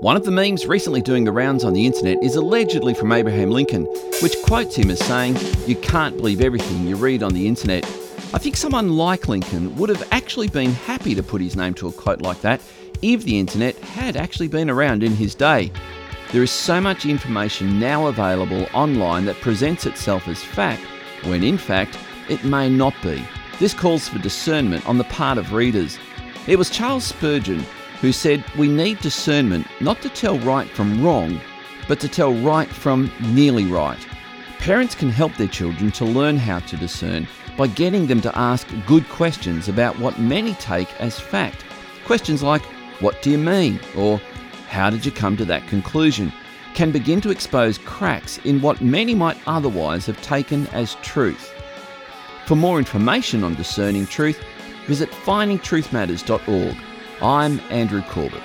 One of the memes recently doing the rounds on the internet is allegedly from Abraham Lincoln, which quotes him as saying, You can't believe everything you read on the internet. I think someone like Lincoln would have actually been happy to put his name to a quote like that if the internet had actually been around in his day. There is so much information now available online that presents itself as fact, when in fact it may not be. This calls for discernment on the part of readers. It was Charles Spurgeon who said we need discernment not to tell right from wrong, but to tell right from nearly right. Parents can help their children to learn how to discern by getting them to ask good questions about what many take as fact. Questions like, What do you mean? or How did you come to that conclusion? can begin to expose cracks in what many might otherwise have taken as truth. For more information on discerning truth, visit findingtruthmatters.org. I'm Andrew Corbett.